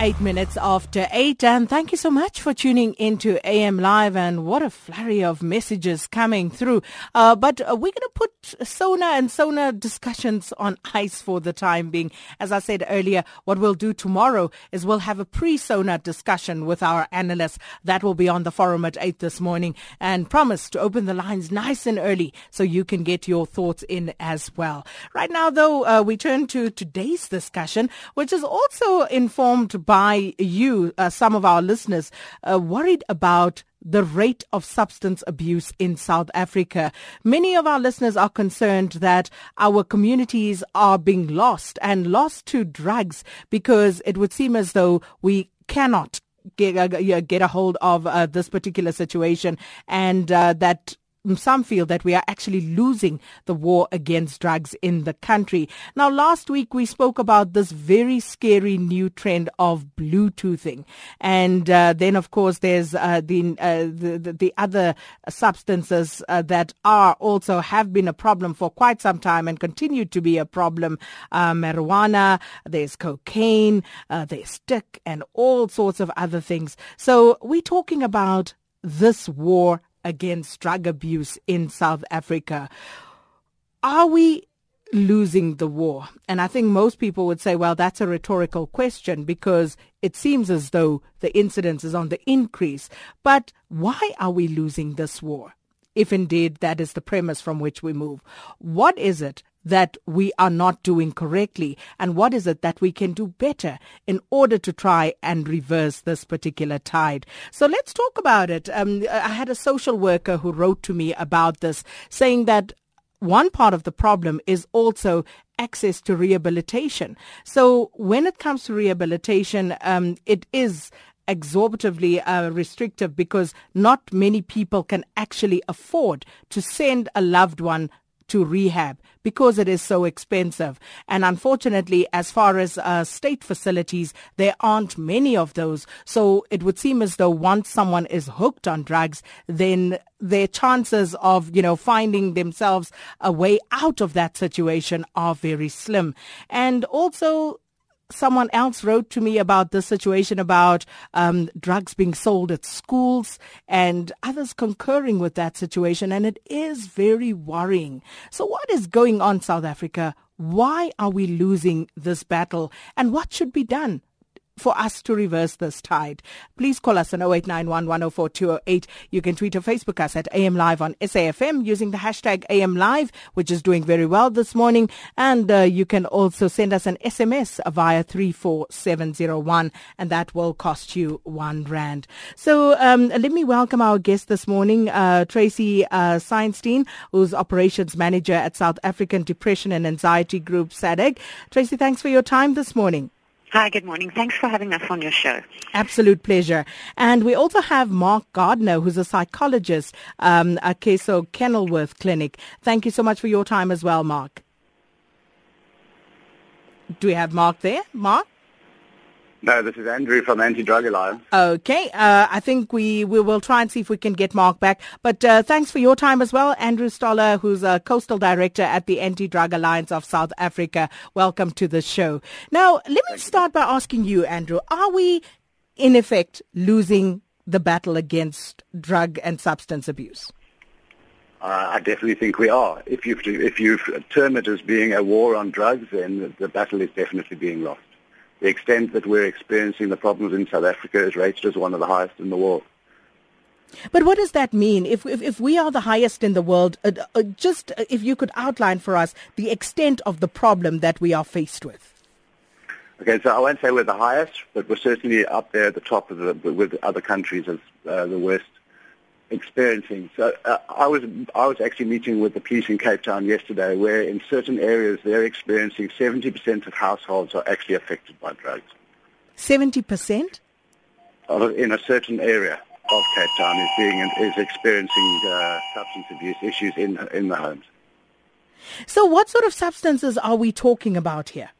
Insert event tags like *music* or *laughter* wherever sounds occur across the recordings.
Eight minutes after eight, and thank you so much for tuning into AM Live. And what a flurry of messages coming through. Uh, but we're going to put SONA and SONA discussions on ice for the time being. As I said earlier, what we'll do tomorrow is we'll have a pre-SONA discussion with our analysts. That will be on the forum at eight this morning, and promise to open the lines nice and early so you can get your thoughts in as well. Right now, though, uh, we turn to today's discussion, which is also informed by you, uh, some of our listeners, uh, worried about the rate of substance abuse in South Africa. Many of our listeners are concerned that our communities are being lost and lost to drugs because it would seem as though we cannot get, uh, get a hold of uh, this particular situation and uh, that some feel that we are actually losing the war against drugs in the country. Now, last week we spoke about this very scary new trend of Bluetoothing. And uh, then, of course, there's uh, the, uh, the, the other substances uh, that are also have been a problem for quite some time and continue to be a problem. Uh, marijuana, there's cocaine, uh, there's stick, and all sorts of other things. So we're talking about this war against drug abuse in South Africa. Are we losing the war? And I think most people would say, well, that's a rhetorical question because it seems as though the incidence is on the increase. But why are we losing this war? If indeed that is the premise from which we move. What is it that we are not doing correctly and what is it that we can do better in order to try and reverse this particular tide. So let's talk about it. Um, I had a social worker who wrote to me about this saying that one part of the problem is also access to rehabilitation. So when it comes to rehabilitation, um, it is exorbitively uh, restrictive because not many people can actually afford to send a loved one to rehab because it is so expensive. And unfortunately, as far as uh, state facilities, there aren't many of those. So it would seem as though once someone is hooked on drugs, then their chances of, you know, finding themselves a way out of that situation are very slim. And also, someone else wrote to me about this situation about um, drugs being sold at schools and others concurring with that situation. And it is very worrying. So what is going on, South Africa? Why are we losing this battle? And what should be done? For us to reverse this tide. Please call us on 0891 104 208. You can tweet or Facebook us at AM Live on SAFM using the hashtag AM Live, which is doing very well this morning. And uh, you can also send us an SMS via 34701, and that will cost you one rand. So um, let me welcome our guest this morning, uh, Tracy uh, Seinstein, who's operations manager at South African Depression and Anxiety Group, SADAG. Tracy, thanks for your time this morning. Hi, good morning. Thanks for having us on your show. Absolute pleasure. And we also have Mark Gardner, who's a psychologist um, at Akeso Kenilworth Clinic. Thank you so much for your time as well, Mark. Do we have Mark there? Mark? No, this is Andrew from Anti-Drug Alliance. Okay, uh, I think we, we will try and see if we can get Mark back. But uh, thanks for your time as well. Andrew Stoller, who's a coastal director at the Anti-Drug Alliance of South Africa. Welcome to the show. Now, let me start by asking you, Andrew, are we in effect losing the battle against drug and substance abuse? Uh, I definitely think we are. If you if you term it as being a war on drugs, then the battle is definitely being lost the extent that we're experiencing the problems in South Africa is rated as one of the highest in the world. But what does that mean? If if, if we are the highest in the world, uh, uh, just uh, if you could outline for us the extent of the problem that we are faced with. Okay, so I won't say we're the highest, but we're certainly up there at the top of the with other countries as uh, the worst experiencing. So uh, I was I was actually meeting with the police in Cape Town yesterday, where in certain areas they're experiencing 70% of households are actually affected by drugs. 70%? In a certain area of Cape Town is being is experiencing uh, substance abuse issues in in the homes. So, what sort of substances are we talking about here?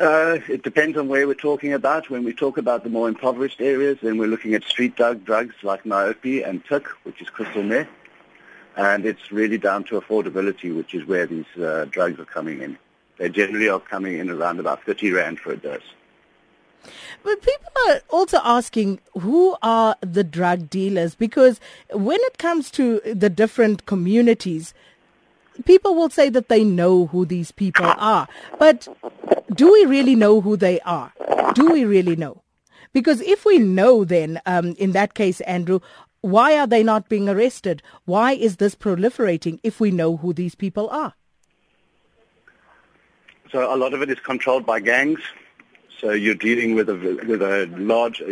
Uh, it depends on where we're talking about. When we talk about the more impoverished areas, then we're looking at street drug drugs like Nyaope and Tik, which is crystal meth. And it's really down to affordability, which is where these uh, drugs are coming in. They generally are coming in around about 30 rand for a dose. But people are also asking who are the drug dealers because when it comes to the different communities, people will say that they know who these people are. But do we really know who they are? Do we really know? Because if we know, then um, in that case, Andrew, why are they not being arrested? Why is this proliferating if we know who these people are? So a lot of it is controlled by gangs. So you're dealing with a with a large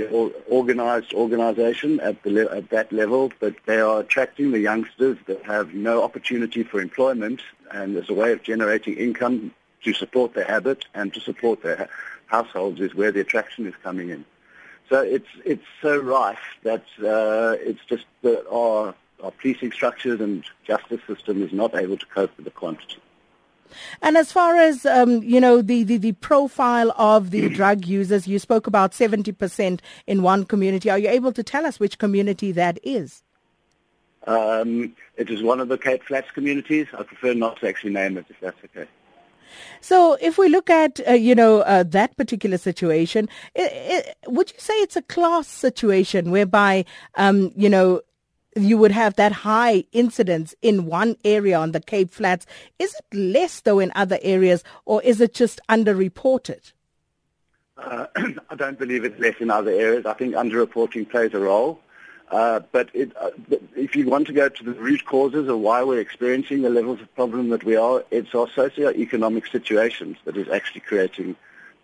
organized organization at the at that level, but they are attracting the youngsters that have no opportunity for employment, and as a way of generating income to support their habit and to support their households is where the attraction is coming in. So it's it's so rife that uh, it's just that our our policing structures and justice system is not able to cope with the quantity. And as far as um, you know, the, the, the profile of the *clears throat* drug users, you spoke about seventy percent in one community. Are you able to tell us which community that is? Um, it is one of the Cape Flats communities. I prefer not to actually name it, if that's okay. So, if we look at uh, you know uh, that particular situation, it, it, would you say it's a class situation whereby um, you know you would have that high incidence in one area on the Cape Flats? Is it less though in other areas, or is it just underreported? Uh, *clears throat* I don't believe it's less in other areas. I think underreporting plays a role. Uh, but it, uh, if you want to go to the root causes of why we're experiencing the levels of problem that we are, it's our socio-economic situations that is actually creating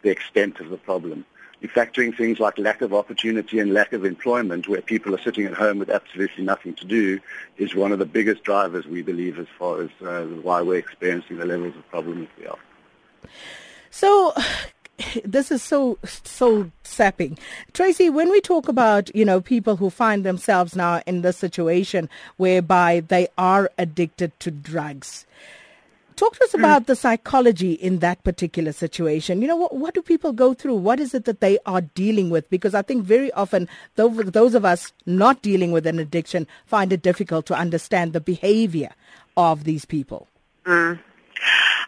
the extent of the problem. Factoring things like lack of opportunity and lack of employment, where people are sitting at home with absolutely nothing to do, is one of the biggest drivers, we believe, as far as uh, why we're experiencing the levels of problems we are. So, this is so so sapping. Tracy, when we talk about, you know, people who find themselves now in this situation whereby they are addicted to drugs. Talk to us about the psychology in that particular situation. You know, what, what do people go through? What is it that they are dealing with? Because I think very often those, those of us not dealing with an addiction find it difficult to understand the behavior of these people. Mm.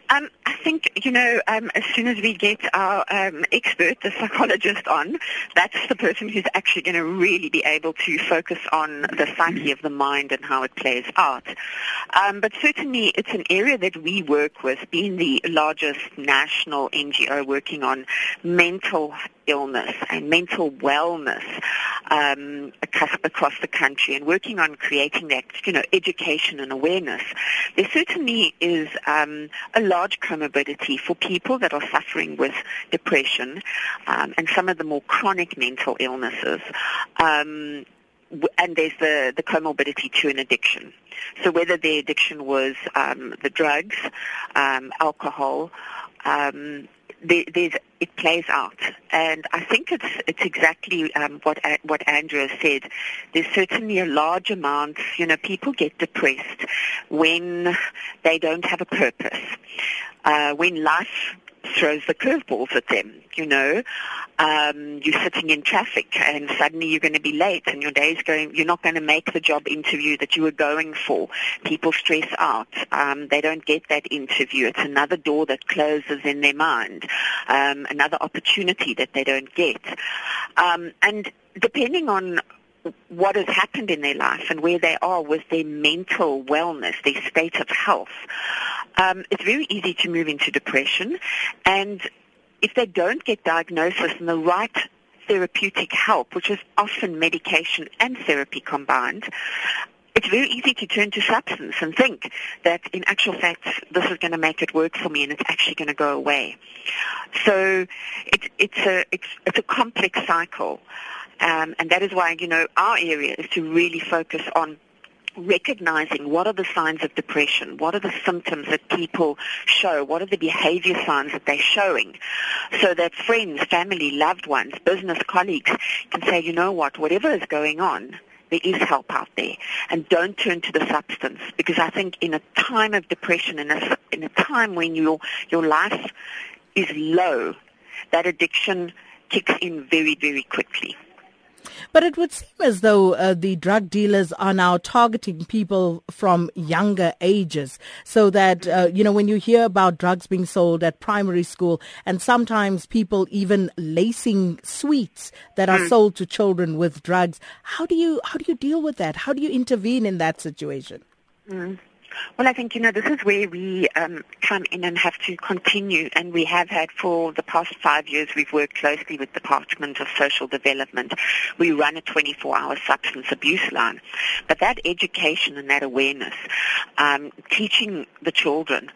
Um, I think, you know, um, as soon as we get our um, expert, the psychologist on, that's the person who's actually going to really be able to focus on the psyche of the mind and how it plays out. Um, but certainly it's an area that we work with, being the largest national NGO working on mental illness and mental wellness um, across the country and working on creating that, you know, education and awareness. There certainly is um, a large comorbidity for people that are suffering with depression um, and some of the more chronic mental illnesses. Um, and there's the, the comorbidity to an addiction. So whether the addiction was um, the drugs, um, alcohol, um, there, it plays out, and I think it's it's exactly um, what what Andrew said. There's certainly a large amount. You know, people get depressed when they don't have a purpose, uh, when life throws the curveballs at them. You know, um, you're sitting in traffic and suddenly you're going to be late and your day's going, you're not going to make the job interview that you were going for. People stress out. Um, they don't get that interview. It's another door that closes in their mind, um, another opportunity that they don't get. Um, and depending on what has happened in their life and where they are with their mental wellness, their state of health, um, it's very easy to move into depression. And if they don't get diagnosis and the right therapeutic help, which is often medication and therapy combined, it's very easy to turn to substance and think that in actual fact this is going to make it work for me and it's actually going to go away. So it's it's a it's it's a complex cycle, um, and that is why you know our area is to really focus on recognizing what are the signs of depression, what are the symptoms that people show, what are the behavior signs that they're showing, so that friends, family, loved ones, business colleagues can say, you know what, whatever is going on, there is help out there. And don't turn to the substance because I think in a time of depression, in a, in a time when your, your life is low, that addiction kicks in very, very quickly. But it would seem as though uh, the drug dealers are now targeting people from younger ages so that, uh, you know, when you hear about drugs being sold at primary school and sometimes people even lacing sweets that are mm. sold to children with drugs, how do you, how do you deal with that? How do you intervene in that situation? Mm. Well, I think, you know, this is where we um, come in and have to continue, and we have had for the past five years, we've worked closely with the Department of Social Development. We run a 24-hour substance abuse line. But that education and that awareness, um, teaching the children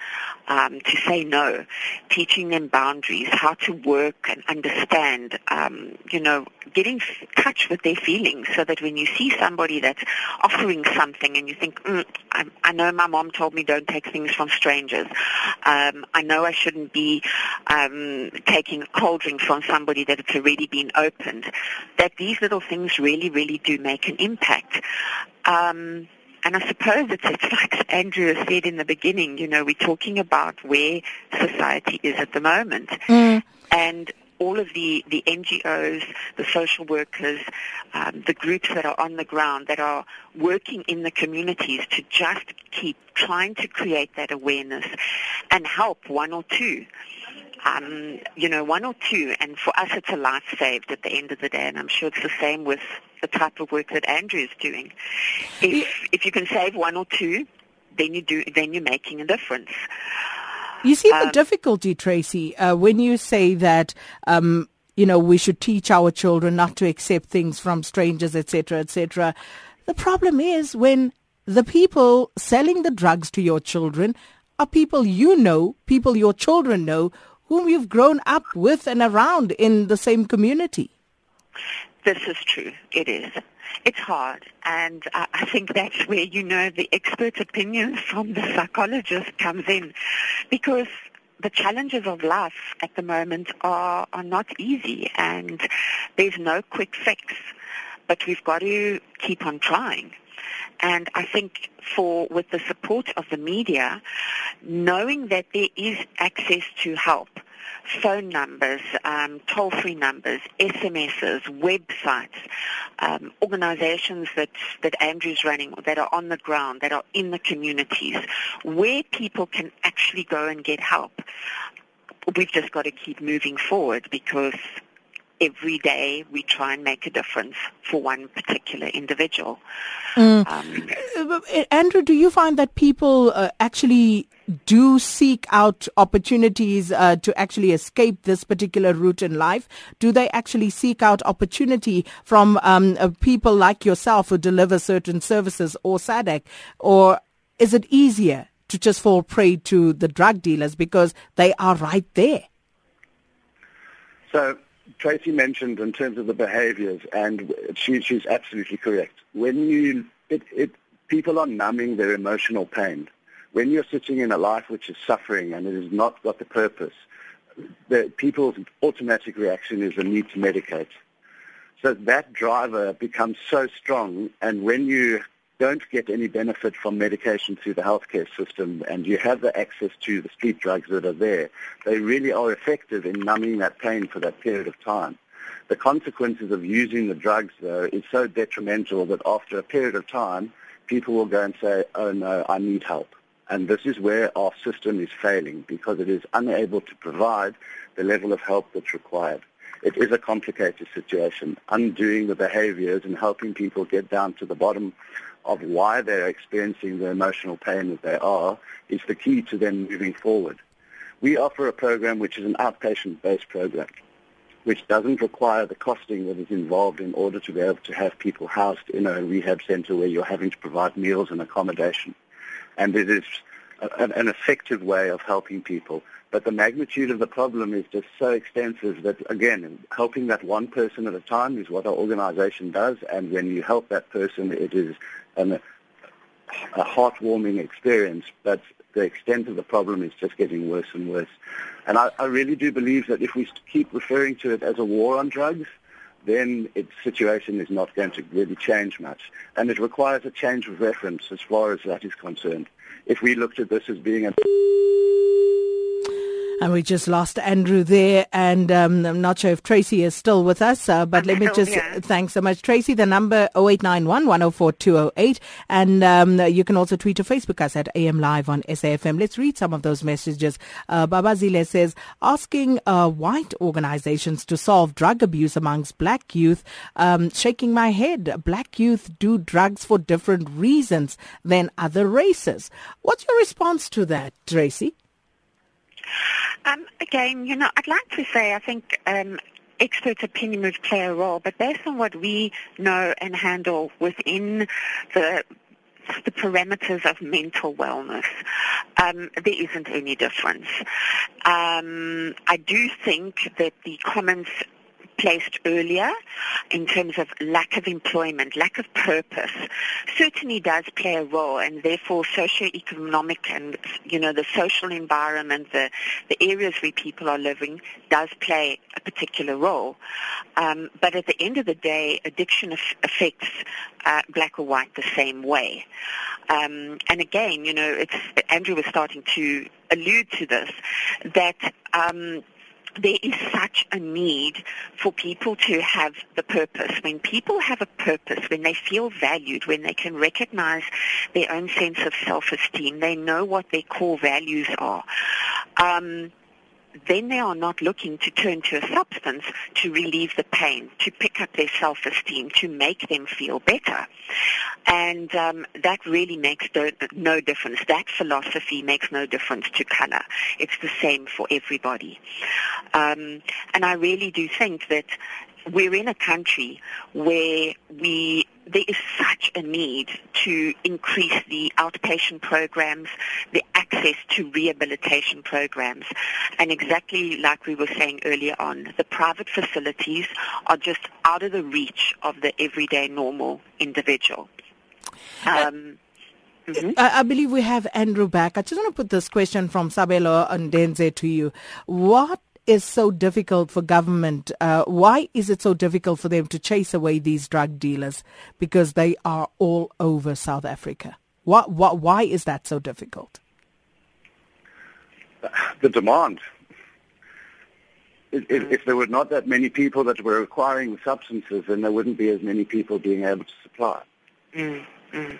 um, to say no, teaching them boundaries, how to work and understand, um, you know, getting in touch with their feelings so that when you see somebody that's offering something and you think, mm, I, I know my mom told me don't take things from strangers. Um, I know I shouldn't be um, taking a cold drink from somebody that it's already been opened. That these little things really, really do make an impact. Um, and I suppose it's, it's *laughs* like Andrew said in the beginning, you know, we're talking about where society is at the moment. Mm. And all of the, the NGOs, the social workers, um, the groups that are on the ground that are working in the communities to just keep trying to create that awareness and help one or two. Um, you know, one or two, and for us it's a life saved at the end of the day, and I'm sure it's the same with the type of work that Andrew is doing. If, if you can save one or two, then you do, then you're making a difference. You see the um, difficulty, Tracy, uh, when you say that, um, you know, we should teach our children not to accept things from strangers, etc., etc. The problem is when the people selling the drugs to your children are people you know, people your children know, whom you've grown up with and around in the same community. This is true. It is. It's hard, and I think that's where you know the expert opinion *laughs* from the psychologist comes in, because the challenges of life at the moment are are not easy, and there's no quick fix. But we've got to keep on trying. And I think for with the support of the media, knowing that there is access to help phone numbers, um, toll-free numbers, SMSs, websites, um, organizations that, that Andrew's running that are on the ground, that are in the communities, where people can actually go and get help. We've just got to keep moving forward because every day we try and make a difference for one particular individual. Mm. Um, uh, Andrew, do you find that people uh, actually do seek out opportunities uh, to actually escape this particular route in life? Do they actually seek out opportunity from um, uh, people like yourself who deliver certain services or SADAG? Or is it easier to just fall prey to the drug dealers because they are right there? So Tracy mentioned in terms of the behaviors, and she, she's absolutely correct. When you, it, it, people are numbing their emotional pain. When you're sitting in a life which is suffering and it has not got the purpose, the, people's automatic reaction is the need to medicate. So that driver becomes so strong, and when you don't get any benefit from medication through the healthcare system and you have the access to the street drugs that are there, they really are effective in numbing that pain for that period of time. The consequences of using the drugs, though, is so detrimental that after a period of time, people will go and say, oh no, I need help. And this is where our system is failing because it is unable to provide the level of help that's required. It is a complicated situation. Undoing the behaviors and helping people get down to the bottom of why they're experiencing the emotional pain that they are is the key to them moving forward. We offer a program which is an outpatient-based program, which doesn't require the costing that is involved in order to be able to have people housed in a rehab center where you're having to provide meals and accommodation. And it is an effective way of helping people. But the magnitude of the problem is just so extensive that, again, helping that one person at a time is what our organization does. And when you help that person, it is an, a heartwarming experience. But the extent of the problem is just getting worse and worse. And I, I really do believe that if we keep referring to it as a war on drugs, then its situation is not going to really change much. And it requires a change of reference as far as that is concerned. If we looked at this as being a And we just lost Andrew there, and um, I'm not sure if Tracy is still with us, uh, but I'm let me just here. thanks so much, Tracy. The number 0891 104 208, and um, you can also tweet or Facebook us at AM Live on SAFM. Let's read some of those messages. Uh, Baba Zile says, asking uh, white organizations to solve drug abuse amongst black youth, um, shaking my head. Black youth do drugs for different reasons than other races. What's your response to that, Tracy? Um, again, you know, I'd like to say I think um, opinion would play a role, but based on what we know and handle within the the parameters of mental wellness, um, there isn't any difference. Um, I do think that the comments placed earlier in terms of lack of employment, lack of purpose, certainly does play a role and therefore socioeconomic and, you know, the social environment, the, the areas where people are living does play a particular role. Um, but at the end of the day, addiction af- affects uh, black or white the same way. Um, and again, you know, Andrew was starting to allude to this, that um, there is such a need for people to have the purpose. When people have a purpose, when they feel valued, when they can recognize their own sense of self-esteem, they know what their core values are. Um, then they are not looking to turn to a substance to relieve the pain, to pick up their self-esteem, to make them feel better. And um, that really makes no, no difference. That philosophy makes no difference to color. It's the same for everybody. Um, and I really do think that we're in a country where we there is such a need to increase the outpatient programs, the access to rehabilitation programs. And exactly like we were saying earlier on, the private facilities are just out of the reach of the everyday normal individual. Um, mhm. I, I believe we have Andrew back. I just want to put this question from Sabelo and Denze to you. What is so difficult for government? Uh, why is it so difficult for them to chase away these drug dealers? Because they are all over South Africa. What, what, why is that so difficult? the demand. If, if if there were not that many people that were acquiring the substances, then there wouldn't be as many people being able to supply. Mm, mm.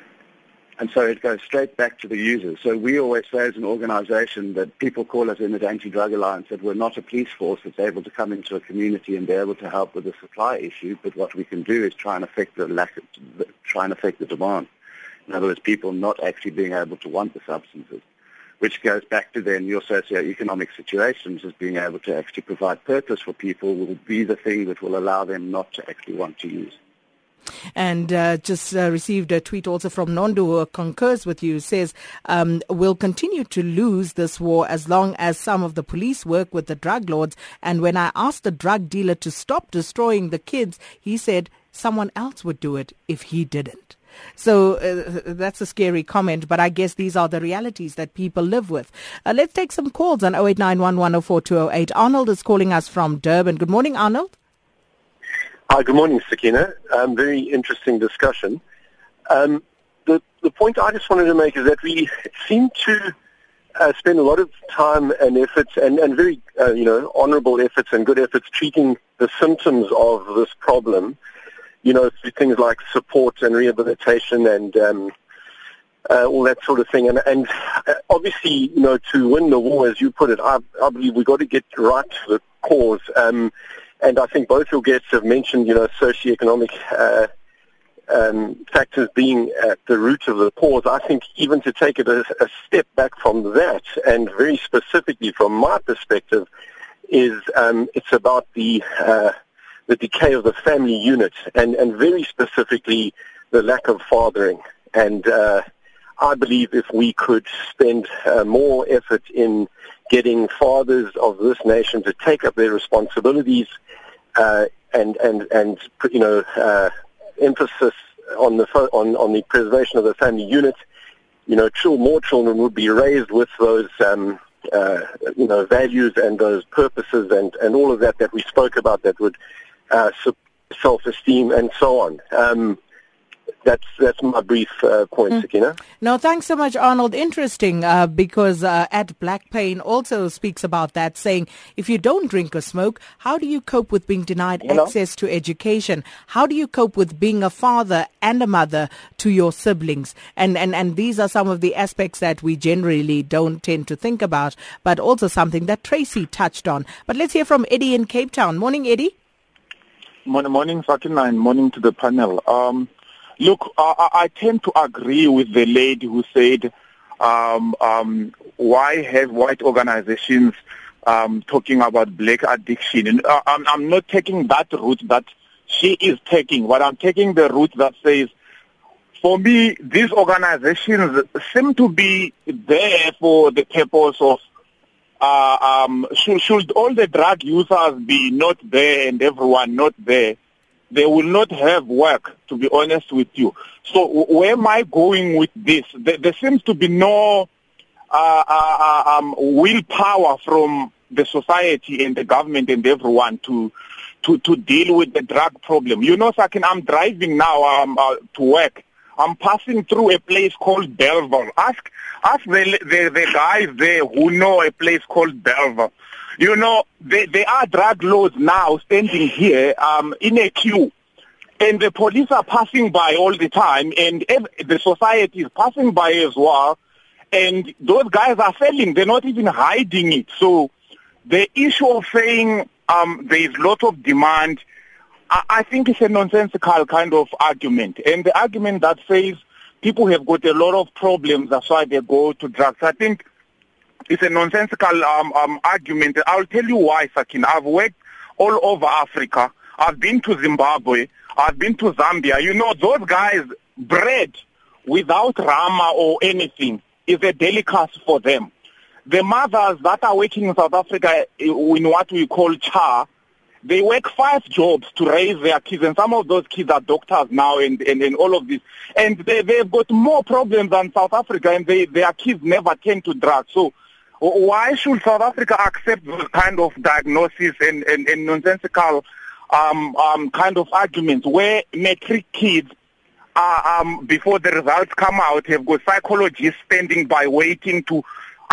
And so it goes straight back to the users. So we always say as an organization that people call us in the Anti-Drug Alliance that we're not a police force that's able to come into a community and be able to help with the supply issue, but what we can do is try and affect the lack of, try and affect the demand. In other words, people not actually being able to want the substances, which goes back to then your socio-economic situations as being able to actually provide purpose for people will be the thing that will allow them not to actually want to use. And uh, just uh, received a tweet also from Nondo who concurs with you, says, um, we'll continue to lose this war as long as some of the police work with the drug lords. And when I asked the drug dealer to stop destroying the kids, he said someone else would do it if he didn't. So uh, that's a scary comment, but I guess these are the realities that people live with. Uh, let's take some calls on 0891 104 208. Arnold is calling us from Durban. Good morning, Arnold. Hi, good morning, Sakina. Um, very interesting discussion. Um, the, the point I just wanted to make is that we *laughs* seem to uh, spend a lot of time and efforts and, and very, uh, you know, honorable efforts and good efforts treating the symptoms of this problem, you know, through things like support and rehabilitation and um, uh, all that sort of thing. And, and uh, obviously, you know, to win the war, as you put it, I, I believe we've got to get right to the cause. Um, and I think both your guests have mentioned, you know, socioeconomic uh, um, factors being at the root of the cause. I think even to take it a, a step back from that, and very specifically from my perspective, is um, it's about the uh, the decay of the family unit, and, and very specifically the lack of fathering. And uh, I believe if we could spend uh, more effort in getting fathers of this nation to take up their responsibilities uh, and and and you know uh, emphasis on the on on the preservation of the family unit, you know, chil- more children would be raised with those um, uh, you know values and those purposes and and all of that that we spoke about that would uh, self-esteem and so on. Um, that's that's my brief uh, point, mm. Sakina. No, thanks so much, Arnold. Interesting, uh, because uh, at Black Pain also speaks about that, saying if you don't drink or smoke, how do you cope with being denied Hello? access to education? How do you cope with being a father and a mother to your siblings? And and and these are some of the aspects that we generally don't tend to think about, but also something that Tracy touched on. But let's hear from Eddie in Cape Town. Morning, Eddie. Morning, morning, Sakina, and morning to the panel. Um, Look, I, I tend to agree with the lady who said, um, um, why have white organizations um, talking about black addiction? And uh, I'm, I'm not taking that route that she is taking, but I'm taking the route that says, for me, these organizations seem to be there for the purpose of uh, um, should, should all the drug users be not there and everyone not there? They will not have work, to be honest with you. So where am I going with this? There, there seems to be no uh, uh, uh, um, willpower from the society and the government and everyone to to, to deal with the drug problem. You know, Sakin, I'm driving now um, uh, to work. I'm passing through a place called Bellville. Ask ask the, the, the guys there who know a place called Bellville. You know, there, there are drug lords now standing here um, in a queue. And the police are passing by all the time, and the society is passing by as well. And those guys are selling; they're not even hiding it. So, the issue of saying um, there is a lot of demand, I, I think it's a nonsensical kind of argument. And the argument that says people have got a lot of problems, that's why they go to drugs. I think it's a nonsensical um, um, argument. I'll tell you why, Sakin. I've worked all over Africa. I've been to Zimbabwe. I've been to Zambia. You know, those guys, bread without Rama or anything is a delicacy for them. The mothers that are working in South Africa in what we call CHA, they work five jobs to raise their kids, and some of those kids are doctors now and, and, and all of this. And they, they've got more problems than South Africa, and they, their kids never turn to drugs. So why should South Africa accept those kind of diagnosis and, and, and nonsensical um, um, kind of arguments where matric kids are, um, before the results come out, have got psychologists standing by waiting to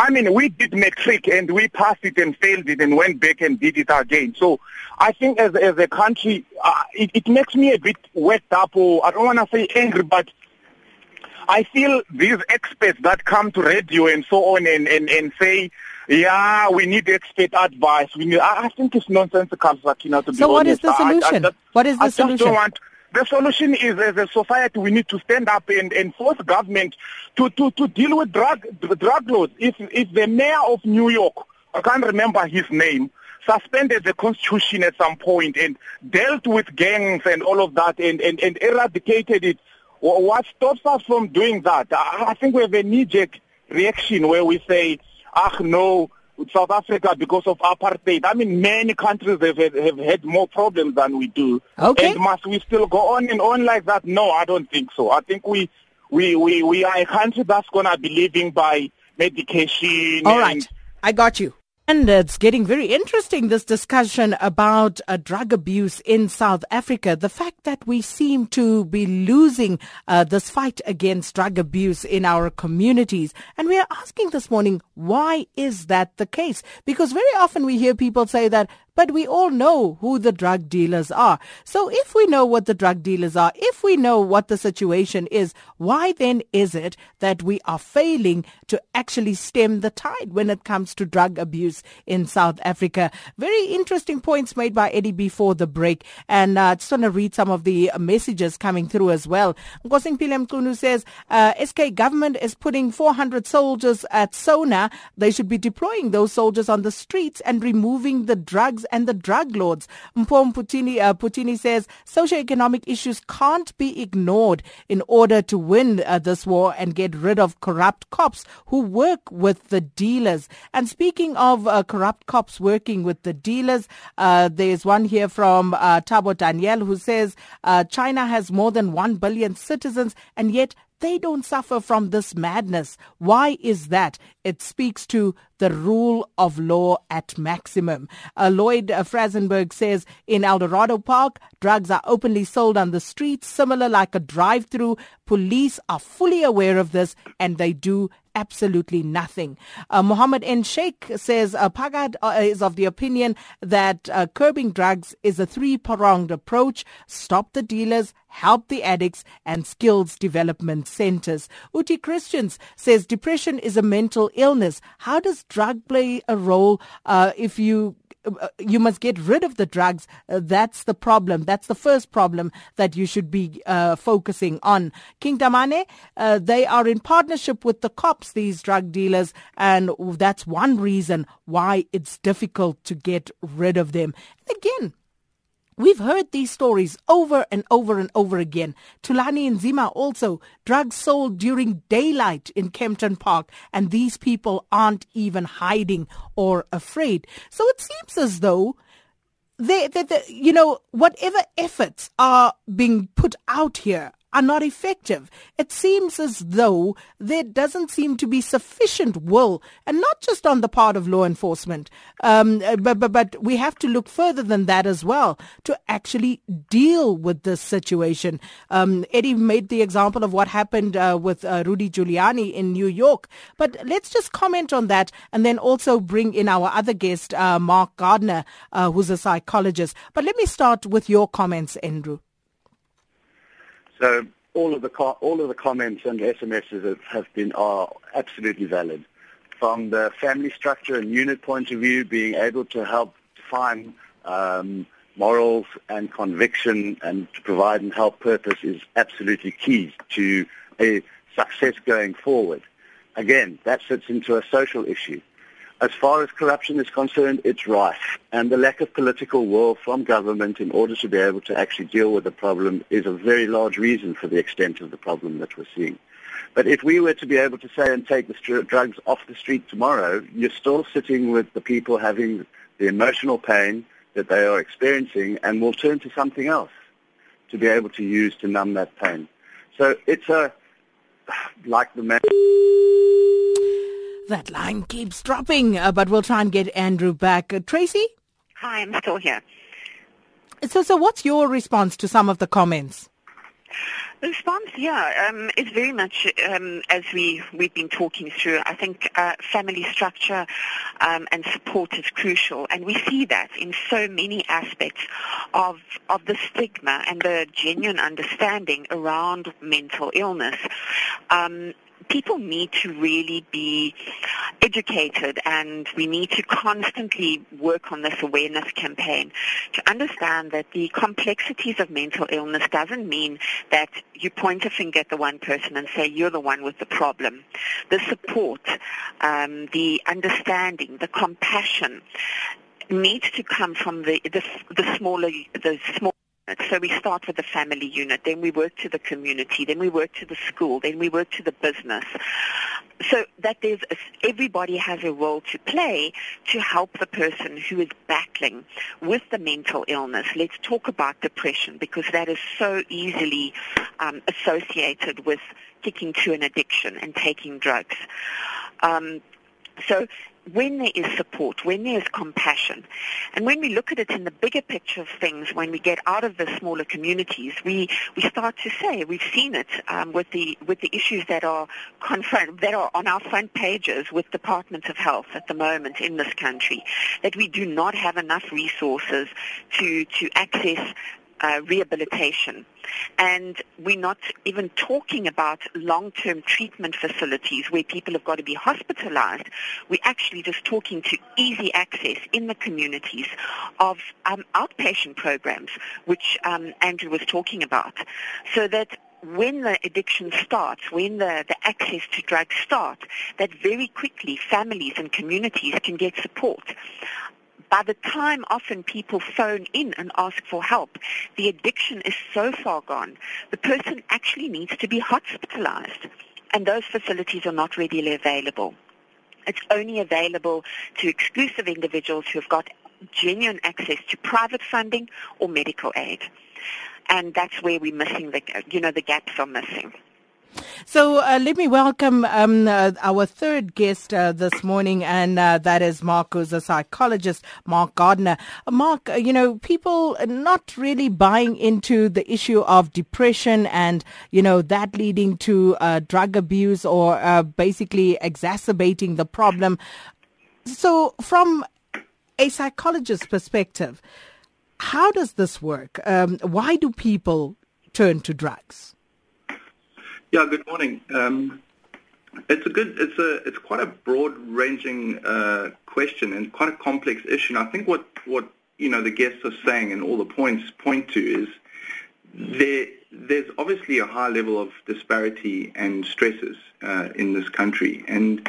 I mean, we did matric and we passed it and failed it and went back and did it again. So I think as, as a country, uh, it, it makes me a bit wet up or I don't want to say angry, but I feel these experts that come to radio and so on and, and, and say, yeah, we need expert advice. We need, I, I think it's nonsensical, Sakina, to so be So what is the solution? I, I, what is the I solution? Don't want, the solution is as a society we need to stand up and, and force government to, to, to deal with drug drug laws. If if the mayor of New York, I can't remember his name, suspended the constitution at some point and dealt with gangs and all of that and, and, and eradicated it what stops us from doing that? I think we have a knee-jerk reaction where we say, ah, no, South Africa because of apartheid. I mean, many countries have, have had more problems than we do. Okay. And must we still go on and on like that? No, I don't think so. I think we, we, we, we are a country that's going to be living by medication. All right. I got you. And it's getting very interesting, this discussion about uh, drug abuse in South Africa. The fact that we seem to be losing uh, this fight against drug abuse in our communities. And we are asking this morning, why is that the case? Because very often we hear people say that but we all know who the drug dealers are. So if we know what the drug dealers are, if we know what the situation is, why then is it that we are failing to actually stem the tide when it comes to drug abuse in South Africa? Very interesting points made by Eddie before the break. And I uh, just want to read some of the messages coming through as well. Nkosimpile Mkunu says, uh, SK government is putting 400 soldiers at Sona. They should be deploying those soldiers on the streets and removing the drugs and the drug lords. Mpom Putini, uh, Putini says socioeconomic issues can't be ignored in order to win uh, this war and get rid of corrupt cops who work with the dealers. And speaking of uh, corrupt cops working with the dealers, uh, there's one here from uh, Tabo Daniel who says uh, China has more than 1 billion citizens and yet they don't suffer from this madness. Why is that? It speaks to the rule of law at maximum. Uh, Lloyd uh, Frasenberg says in Eldorado Park, drugs are openly sold on the streets, similar like a drive-through. Police are fully aware of this and they do absolutely nothing. Uh, Mohammed N. Sheikh says uh, Pagad uh, is of the opinion that uh, curbing drugs is a three-pronged approach. Stop the dealers, help the addicts, and skills development centers. Uti Christians says depression is a mental illness. How does drug play a role uh, if you uh, you must get rid of the drugs. Uh, that's the problem. That's the first problem that you should be uh, focusing on. King Damane, uh, they are in partnership with the cops, these drug dealers, and that's one reason why it's difficult to get rid of them. Again, We've heard these stories over and over and over again. Thulani Nzima also, drugs sold during daylight in Kempton Park, and these people aren't even hiding or afraid. So it seems as though they, they, they, you know, whatever efforts are being put out here are not effective. It seems as though there doesn't seem to be sufficient will, and not just on the part of law enforcement, um, but, but, but we have to look further than that as well to actually deal with this situation. Um, Eddie made the example of what happened uh, with uh, Rudy Giuliani in New York, but let's just comment on that and then also bring in our other guest, uh, Mark Gardner, uh, who's a psychologist. But let me start with your comments, Andrew. So all of the all of the comments and SMSs have, been are absolutely valid. From the family structure and unit point of view, being able to help define um, morals and conviction and to provide and help purpose is absolutely key to a success going forward. Again, that fits into a social issue. As far as corruption is concerned, it's rife. And the lack of political will from government in order to be able to actually deal with the problem is a very large reason for the extent of the problem that we're seeing. But if we were to be able to say and take the drugs off the street tomorrow, you're still sitting with the people having the emotional pain that they are experiencing and will turn to something else to be able to use to numb that pain. So it's a, like the man... That line keeps dropping, uh, but we'll try and get Andrew back. Uh, Tracy? Hi, I'm still here. So, so what's your response to some of the comments? The response, yeah, um, is very much um, as we we've been talking through. I think uh, family structure um, and support is crucial, and we see that in so many aspects of of the stigma and the genuine understanding around mental illness. Um, people need to really be educated and we need to constantly work on this awareness campaign to understand that the complexities of mental illness doesn't mean that you point a finger at the one person and say you're the one with the problem. The support, um, the understanding, the compassion needs to come from the, the, the smaller, the small so we start with the family unit, then we work to the community, then we work to the school, then we work to the business. So that there's a, everybody has a role to play to help the person who is battling with the mental illness. Let's talk about depression because that is so easily um, associated with sticking to an addiction and taking drugs. Um, so when there is support, when there is compassion, and when we look at it in the bigger picture of things, when we get out of the smaller communities, we, we start to say we've seen it um, with the with the issues that are confront that are on our front pages with departments of health at the moment in this country, that we do not have enough resources to to access uh, rehabilitation. And we're not even talking about long-term treatment facilities where people have got to be hospitalized. We're actually just talking to easy access in the communities of um, outpatient programs, which um, Andrew was talking about, so that when the addiction starts, when the, the access to drugs starts, that very quickly families and communities can get support by the time often people phone in and ask for help, the addiction is so far gone, the person actually needs to be hospitalized. And those facilities are not readily available. It's only available to exclusive individuals who have got genuine access to private funding or medical aid. And that's where we're missing the, you know, the gaps are missing. So uh, let me welcome um, uh, our third guest uh, this morning, and uh, that is Mark, who's a psychologist, Mark Gardner. Uh, Mark, uh, you know, people not really buying into the issue of depression and, you know, that leading to drug abuse or basically exacerbating the problem. So from a psychologist's perspective, how does this work? Um, why do people turn to drugs? Yeah, good morning. Um, it's a good, it's a, it's quite a broad-ranging uh, question and quite a complex issue. And I think what, what you know the guests are saying and all the points point to is there, there's obviously a high level of disparity and stresses uh, in this country, and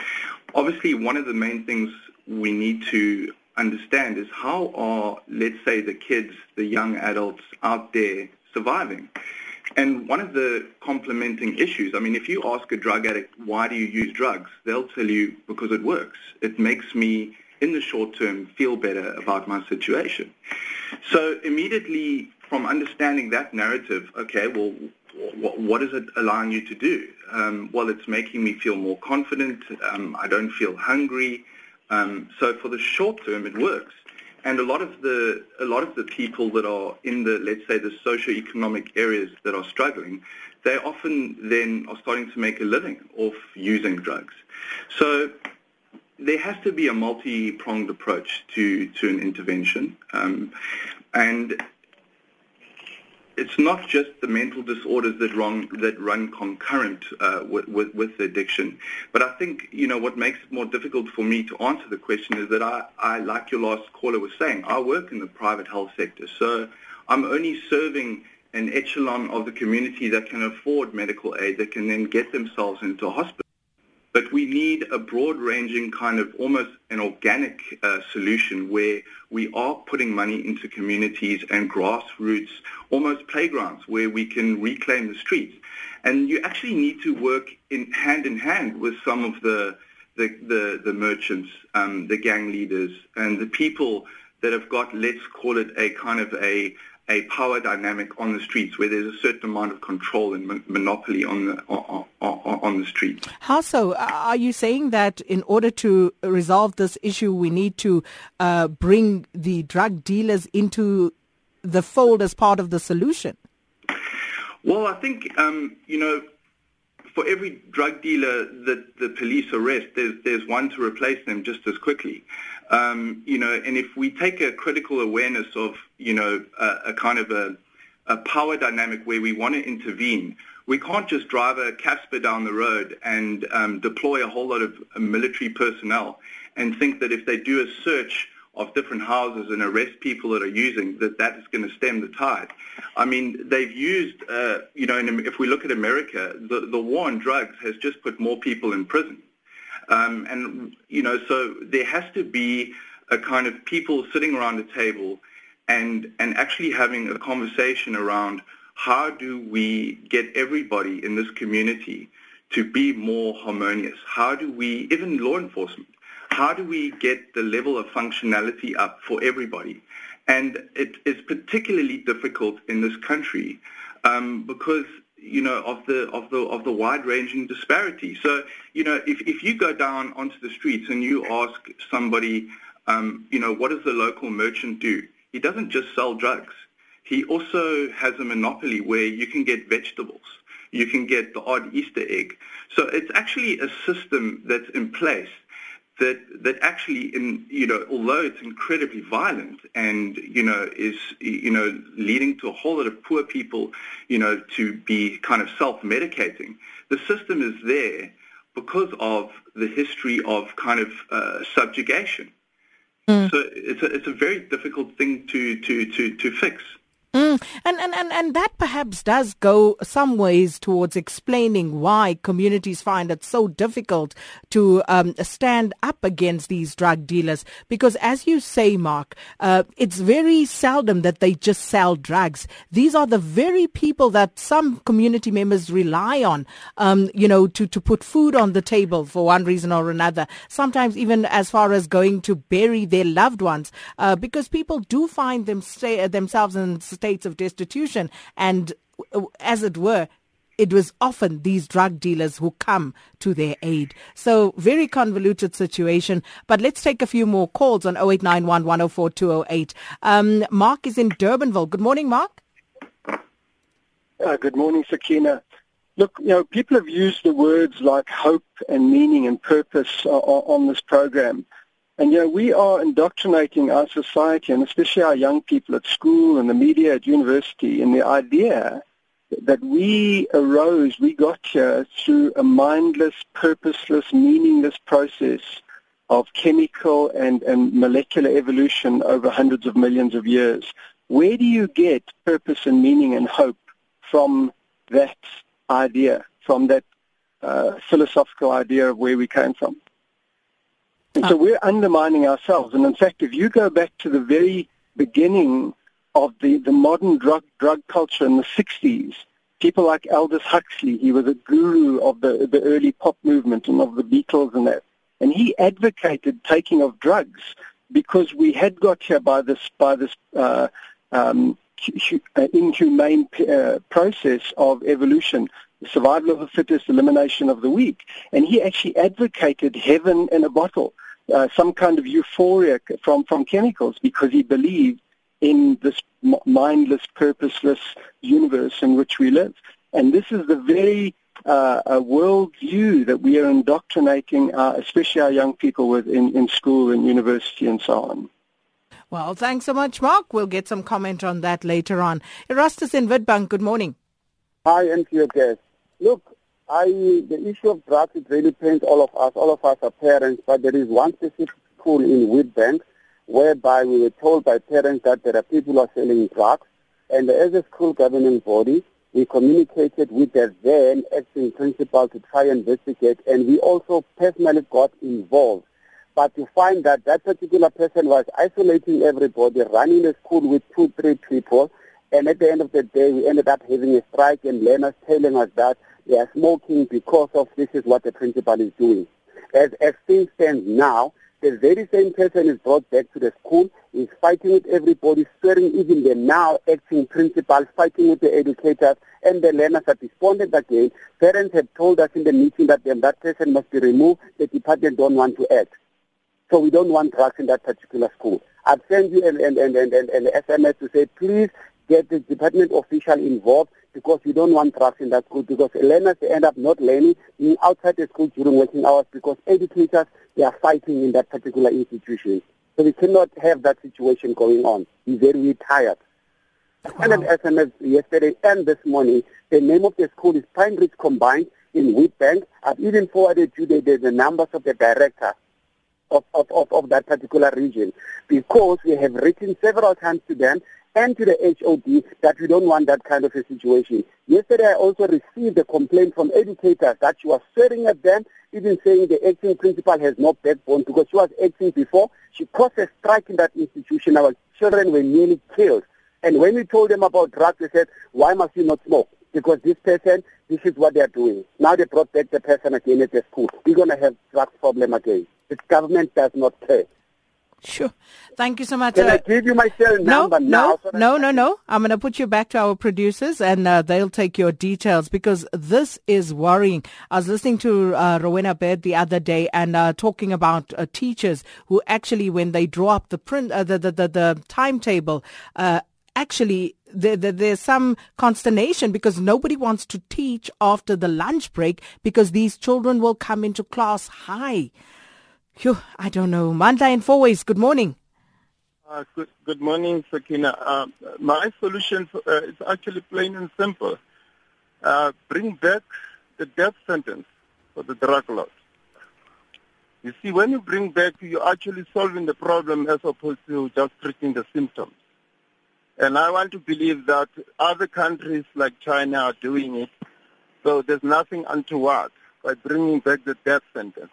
obviously one of the main things we need to understand is how are, let's say, the kids, the young adults out there surviving. And one of the complementing issues, I mean, if you ask a drug addict, why do you use drugs? They'll tell you because it works. It makes me, in the short term, feel better about my situation. So immediately from understanding that narrative, okay, well, what is it allowing you to do? Um, well, it's making me feel more confident. Um, I don't feel hungry. Um, so for the short term, it works. And a lot of the a lot of the people that are in the let's say the socio-economic areas that are struggling, they often then are starting to make a living off using drugs. So there has to be a multi-pronged approach to to an intervention, um, and it's not just the mental disorders that run that run concurrent uh, with, with, with the addiction, but I think you know what makes it more difficult for me to answer the question is that I, I like your last caller was saying, I work in the private health sector, so I'm only serving an echelon of the community that can afford medical aid that can then get themselves into a hospital. But we need a broad-ranging kind of almost an organic uh, solution where we are putting money into communities and grassroots, almost playgrounds where we can reclaim the streets. And you actually need to work in hand in hand with some of the the, the, the merchants, um, the gang leaders, and the people that have got, let's call it a kind of a a power dynamic on the streets where there's a certain amount of control and mon- monopoly on the on, on, on, the streets. How so? Are you saying that in order to resolve this issue, we need to uh, bring the drug dealers into the fold as part of the solution? Well, I think um, you know. For every drug dealer that the police arrest, there's there's one to replace them just as quickly. Um, you know, and if we take a critical awareness of, you know, a, a kind of a, a, power dynamic where we want to intervene, we can't just drive a Casspir down the road and um, deploy a whole lot of military personnel and think that if they do a search of different houses and arrest people that are using, that that is going to stem the tide. I mean, they've used, uh, you know, if we look at America, the, the war on drugs has just put more people in prison. Um, and, you know, so there has to be a kind of people sitting around a table and, and actually having a conversation around how do we get everybody in this community to be more harmonious? How do we, even law enforcement, how do we get the level of functionality up for everybody? And it is particularly difficult in this country um, because you know, of the of the of the wide-ranging disparity. So, you know, if if you go down onto the streets and you ask somebody, um, you know, what does the local merchant do? He doesn't just sell drugs. He also has a monopoly where you can get vegetables, you can get the odd Easter egg. So it's actually a system that's in place that that actually in you know although it's incredibly violent and you know is you know leading to a whole lot of poor people you know to be kind of self-medicating the system is there because of the history of kind of uh, subjugation mm. so it's a, it's a very difficult thing to to to to fix Mm. And, and, and, and that perhaps does go some ways towards explaining why communities find it so difficult to um, stand up against these drug dealers. Because as you say, Mark, uh, it's very seldom that they just sell drugs. These are the very people that some community members rely on, um, you know, to, to put food on the table for one reason or another. Sometimes even as far as going to bury their loved ones, uh, because people do find them stay, themselves in states of destitution and, uh, as it were, it was often these drug dealers who come to their aid. So very convoluted situation. But let's take a few more calls on 0891 104 208. Um, Mark is in Durbanville. Good morning, Mark. Uh, good morning, Sakina. Look, you know, people have used the words like hope and meaning and purpose uh, on this program. And, you we are indoctrinating our society and especially our young people at school and the media at university in the idea that we arose, we got here through a mindless, purposeless, meaningless process of chemical and, and molecular evolution over hundreds of millions of years. Where do you get purpose and meaning and hope from that idea, from that uh, philosophical idea of where we came from? And so we're undermining ourselves. And in fact, if you go back to the very beginning of the, the modern drug, drug culture in the 60s, people like Aldous Huxley, he was a guru of the, the early pop movement and of the Beatles and that. And he advocated taking of drugs because we had got here by this, by this uh, um, inhumane uh, process of evolution, survival of the fittest, elimination of the weak. And he actually advocated heaven in a bottle, uh, some kind of euphoria from, from chemicals because he believed in this mindless, purposeless universe in which we live. And this is the very uh, a worldview that we are indoctrinating, uh, especially our young people with in, in school and university and so on. Well, thanks so much, Mark. We'll get some comment on that later on. Erastus in Witbank, good morning. Hi, and to your guest. Look, I, the issue of drugs, it really pains all of us. All of us are parents, but there is one specific school in Witbank whereby we were told by parents that there are people who are selling drugs. And as a school governing body, we communicated with the then acting principal to try and investigate, and we also personally got involved. But to find that that particular person was isolating everybody, running a school with two, three people, and at the end of the day, we ended up having a strike and learners telling us that they are smoking because of this is what the principal is doing. As, as things stand now, the very same person is brought back to the school, is fighting with everybody, swearing even the now acting principal, fighting with the educators, and the learners are despondent again. Parents have told us in the meeting that then that person must be removed. The department don't want to act. So we don't want drugs in that particular school. I've sent you an, an, an, an, an SMS to say, please get the department official involved because we don't want drugs in that school because learners end up not learning, outside the school during working hours because educators, they are fighting in that particular institution. So we cannot have that situation going on. We're very tired. I sent an SMS yesterday and this morning. The name of the school is Pine Ridge Combined in Witbank. I've even forwarded you the, the, the numbers of the director of, of, of, of that particular region because we have written several times to them and to the HOD that we don't want that kind of a situation. Yesterday I also received a complaint from educators that she was swearing at them, even saying the acting principal has no backbone because she was acting before. She caused a strike in that institution. Our children were nearly killed. And when we told them about drugs, they said, why must you not smoke? Because this person, this is what they're doing. Now they protect the person again at the school. We're going to have drugs problem again. The government does not care. Sure. Thank you so much. Can uh, I give you my cell no, number no, now? No, no, no. I'm going to put you back to our producers and uh, they'll take your details because this is worrying. I was listening to uh, Rowena Baird the other day and uh, talking about uh, teachers who actually, when they draw up the print, uh, the, the, the, the timetable, uh, actually there, there, there's some consternation because nobody wants to teach after the lunch break because these children will come into class high. Phew, I don't know. Mandla and Fourways, good morning. Uh, good, good morning, Sakina. Uh, my solution uh, is actually plain and simple. Uh, bring back the death sentence for the drug lords. You see, when you bring back, you're actually solving the problem as opposed to just treating the symptoms. And I want to believe that other countries like China are doing it. So there's nothing untoward by bringing back the death sentence.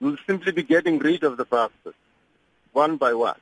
We'll simply be getting rid of the bastards, one by one.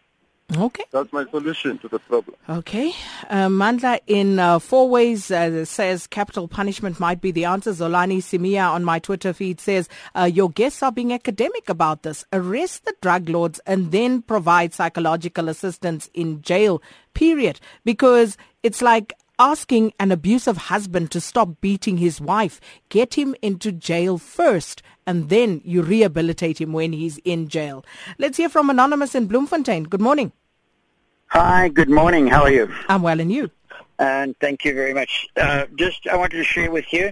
Okay. That's my solution to the problem. Okay. Uh, Mandla in uh, ways uh, says capital punishment might be the answer. Zolani Simia on my Twitter feed says uh, your guests are being academic about this. Arrest the drug lords and then provide psychological assistance in jail, period. Because it's like asking an abusive husband to stop beating his wife. Get him into jail first and then you rehabilitate him when he's in jail. Let's hear from Anonymous in Bloemfontein. Good morning. Hi, good morning. How are you? I'm well, and you? And thank you very much. Uh, just, I wanted to share with you,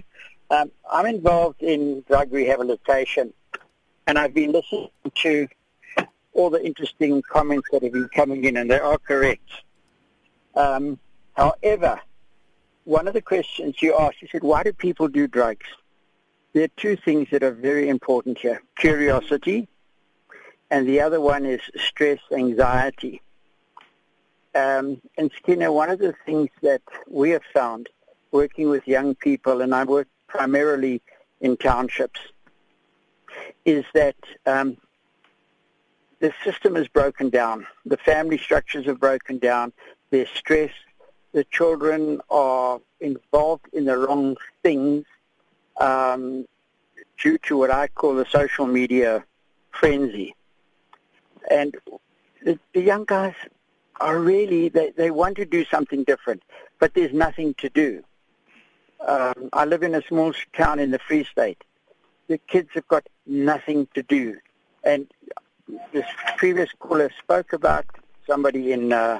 um, I'm involved in drug rehabilitation, and I've been listening to all the interesting comments that have been coming in, and they are correct. Um, however, one of the questions you asked, you said, why do people do drugs? There are two things that are very important here. Curiosity, and the other one is stress, anxiety. Um, and Sakina, one of the things that we have found working with young people, and I work primarily in townships, is that um, the system is broken down. The family structures have broken down. There's stress. The children are involved in the wrong things um, due to what I call the social media frenzy. And the, the young guys are really, they, they want to do something different, but there's nothing to do. Um, I live in a small town in the Free State. The kids have got nothing to do. And this previous caller spoke about somebody in uh,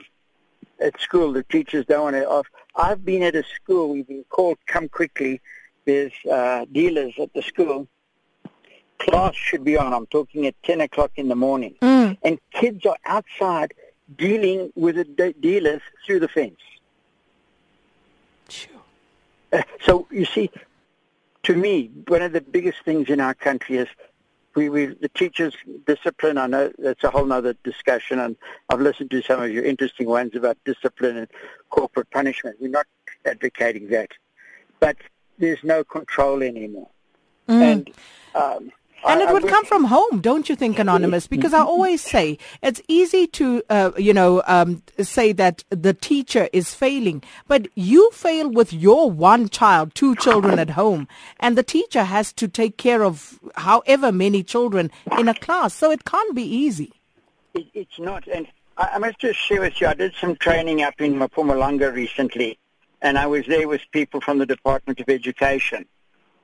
at school. The teachers don't want to off. I've been at a school. We've been called, come quickly. There's uh, dealers at the school. Class should be on. I'm talking at 10 o'clock in the morning. Mm. And kids are outside dealing with the de- dealers through the fence. Sure. Uh, so you see, to me, one of the biggest things in our country is we, we the teachers' discipline. I know that's a whole other discussion, and I've listened to some of your interesting ones about discipline and corporate punishment. We're not advocating that, but there's no control anymore, Mm. and um, And it would come from home, don't you think, Anonymous? *laughs* Because I always say it's easy to, uh, you know, um, say that the teacher is failing, but you fail with your one child, two children at home, and the teacher has to take care of however many children in a class. So it can't be easy. It, it's not. And I, I must just share with you, I did some training up in Mpumalanga recently, and I was there with people from the Department of Education.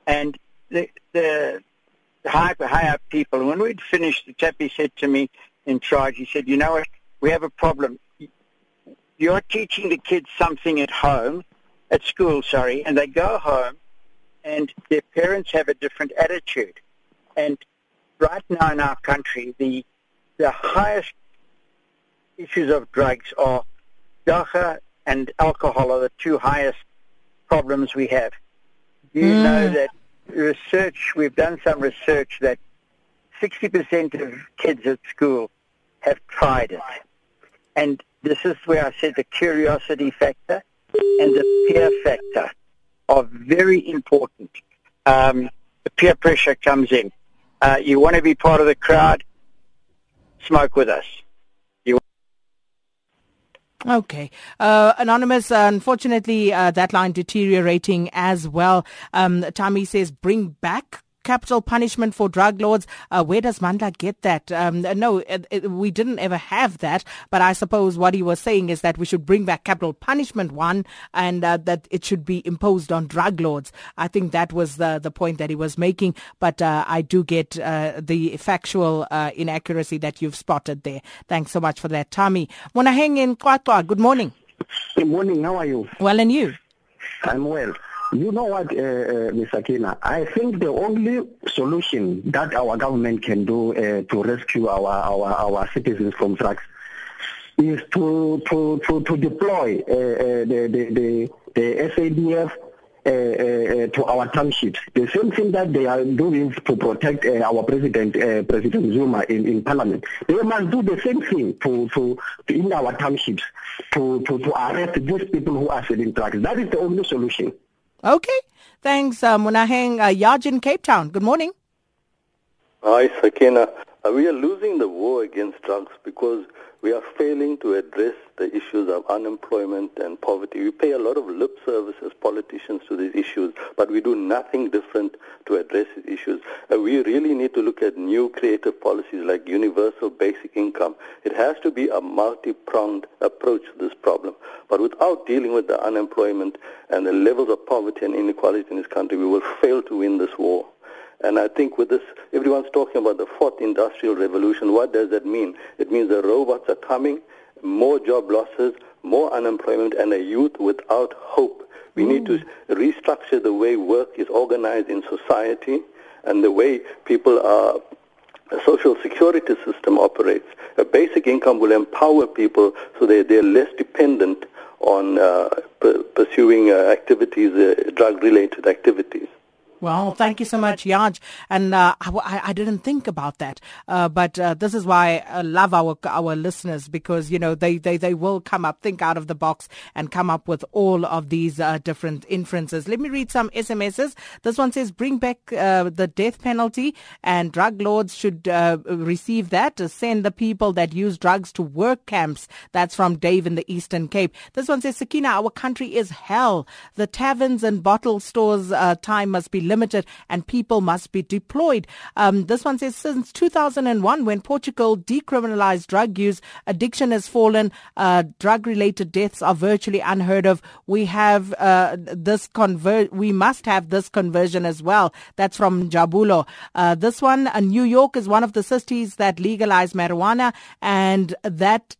And the, the high, high up people, when we'd finished, the chappie said to me in charge, he said, you know what, we have a problem. You're teaching the kids something at home, at school, sorry, and they go home and their parents have a different attitude. And right now in our country, the the highest issues of drugs are dagga and alcohol are the two highest problems we have. You know that research, we've done some research that 60% of kids at school have tried it. And this is where I said the curiosity factor and the peer factor are very important. Um, the peer pressure comes in. Uh, you want to be part of the crowd, smoke with us. Okay. Uh, Anonymous, uh, unfortunately, uh, that line deteriorating as well. Um, Tommy says, bring back capital punishment for drug lords. Uh, where does Mandla get that? Um, no, it, it, we didn't ever have that. But I suppose what he was saying is that we should bring back capital punishment one and uh, that it should be imposed on drug lords. I think that was the, the point that he was making. But uh, I do get uh, the factual uh, inaccuracy that you've spotted there. Thanks so much for that, Tommy. Monaheng in QwaQwa, good morning. Good morning. How are you? Well, and you? I'm well. You know what, uh, uh, Ms. Akina? I think the only solution that our government can do uh, to rescue our, our, our citizens from drugs is to to to, to deploy uh, uh, the, the the the SADF uh, uh, to our townships. The same thing that they are doing to protect uh, our president, uh, President Zuma, in, in Parliament. They must do the same thing to, to, to in our townships to, to, to arrest these people who are selling drugs. That is the only solution. Okay. Thanks, uh, Monaheng uh, Yaj in Cape Town. Good morning. Hi, Sakina. Uh, we are losing the war against drugs because we are failing to address the issues of unemployment and poverty. We pay a lot of lip service as politicians to these issues, but we do nothing different to address these issues. Uh, we really need to look at new creative policies like universal basic income. It has to be a multi-pronged approach to this problem. But without dealing with the unemployment and the levels of poverty and inequality in this country, we will fail to win this war. And I think with this, everyone's talking about the fourth industrial revolution. What does that mean? It means the robots are coming, more job losses, more unemployment, and a youth without hope. We mm. need to restructure the way work is organized in society and the way people are a social security system operates. A basic income will empower people so they, they're less dependent on uh, p- pursuing uh, activities, uh, drug-related activities. Well, thank you so much, Yaj. And uh, I, I, didn't think about that, uh, but uh, this is why I love our our listeners because you know they, they, they will come up, think out of the box, and come up with all of these uh, different inferences. Let me read some SMSs. This one says, "Bring back uh, the death penalty, and drug lords should uh, receive that. Send the people that use drugs to work camps." That's from Dave in the Eastern Cape. This one says, "Sakina, our country is hell. The taverns and bottle stores time must be." Limited and people must be deployed. Um, this one says since 2001, when Portugal decriminalized drug use, addiction has fallen. Uh, drug related deaths are virtually unheard of. We have uh, this convert. We must have this conversion as well. That's from Jabulo. Uh, this one, uh, New York is one of the cities that legalized marijuana, and that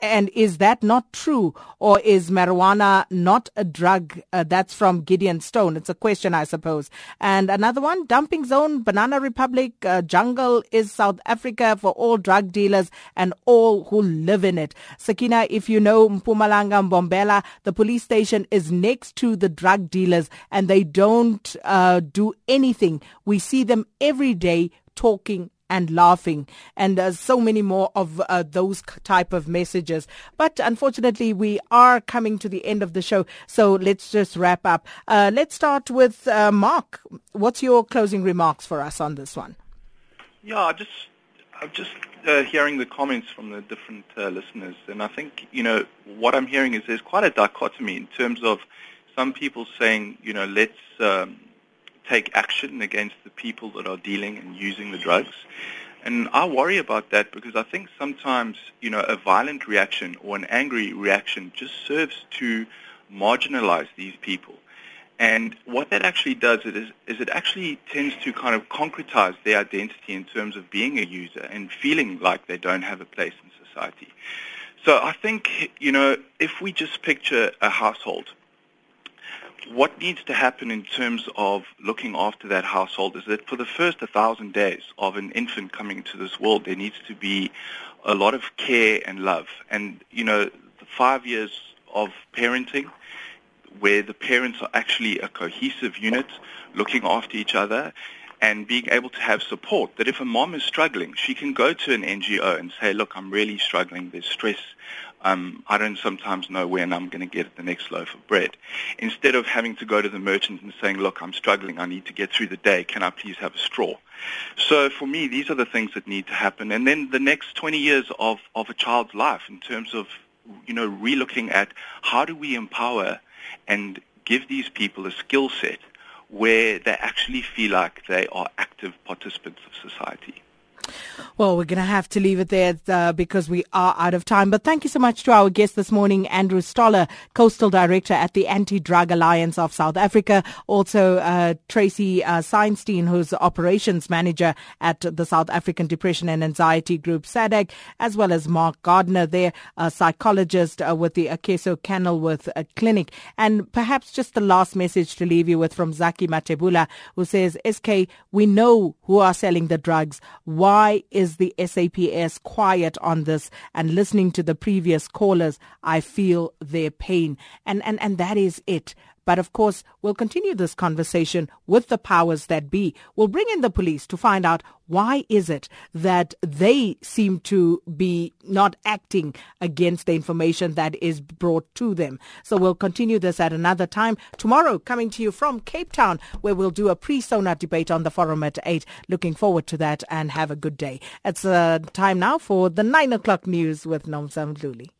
and is that not true? Or is marijuana not a drug? Uh, that's from Gideon Stone. It's a question, I suppose. And another one, dumping zone, Banana Republic, uh, jungle is South Africa for all drug dealers and all who live in it. Sakina, if you know Mpumalanga, Mbombela, the police station is next to the drug dealers and they don't uh, do anything. We see them every day talking and laughing. And uh, so many more of uh, those type of messages. But unfortunately we are coming to the end of the show. So let's just wrap up. Uh, let's start with uh, mark. What's your closing remarks for us on this one? Yeah just i'm just uh, hearing the comments from the different uh, listeners. And i think you know what i'm hearing is there's quite a dichotomy in terms of some people saying you know let's um, take action against the people that are dealing and using the drugs. And I worry about that because I think sometimes, you know, a violent reaction or an angry reaction just serves to marginalize these people. And what that actually does is, is it actually tends to kind of concretize their identity in terms of being a user and feeling like they don't have a place in society. So I think, you know, if we just picture a household what needs to happen in terms of looking after that household is that for the first 1,000 days of an infant coming into this world, there needs to be a lot of care and love. And, you know, the five years of parenting where the parents are actually a cohesive unit looking after each other and being able to have support that if a mom is struggling, she can go to an NGO and say, look, I'm really struggling. There's stress um, I don't sometimes know when I'm going to get the next loaf of bread. Instead of having to go to the merchant and saying, look, I'm struggling, I need to get through the day, can I please have a straw? So for me, these are the things that need to happen. And then the next 20 years of, of a child's life in terms of, you know, relooking at how do we empower and give these people a skill set where they actually feel like they are active participants of society. Well, we're going to have to leave it there uh, because we are out of time. But thank you so much to our guest this morning, Andrew Stoller, Coastal Director at the Anti-Drug Alliance of South Africa. Also, uh, Tracy uh, Seinstein, who's Operations Manager at the South African Depression and Anxiety Group, SADAG, as well as Mark Gardner there, a psychologist uh, with the Akeso Kenilworth uh, Clinic. And perhaps just the last message to leave you with from Zaki Matebula, who says, SK, we know who are selling the drugs. Why why is the SAPS quiet on this? And listening to the previous callers, I feel their pain. And, and, and that is it But of course, we'll continue this conversation with the powers that be. We'll bring in the police to find out why is it that they seem to be not acting against the information that is brought to them. So we'll continue this at another time. Tomorrow, coming to you from Cape Town, where we'll do a pre-SONA debate on the forum at 8. Looking forward to that and have a good day. It's uh, time now for the 9 o'clock news with Nomzam Luli.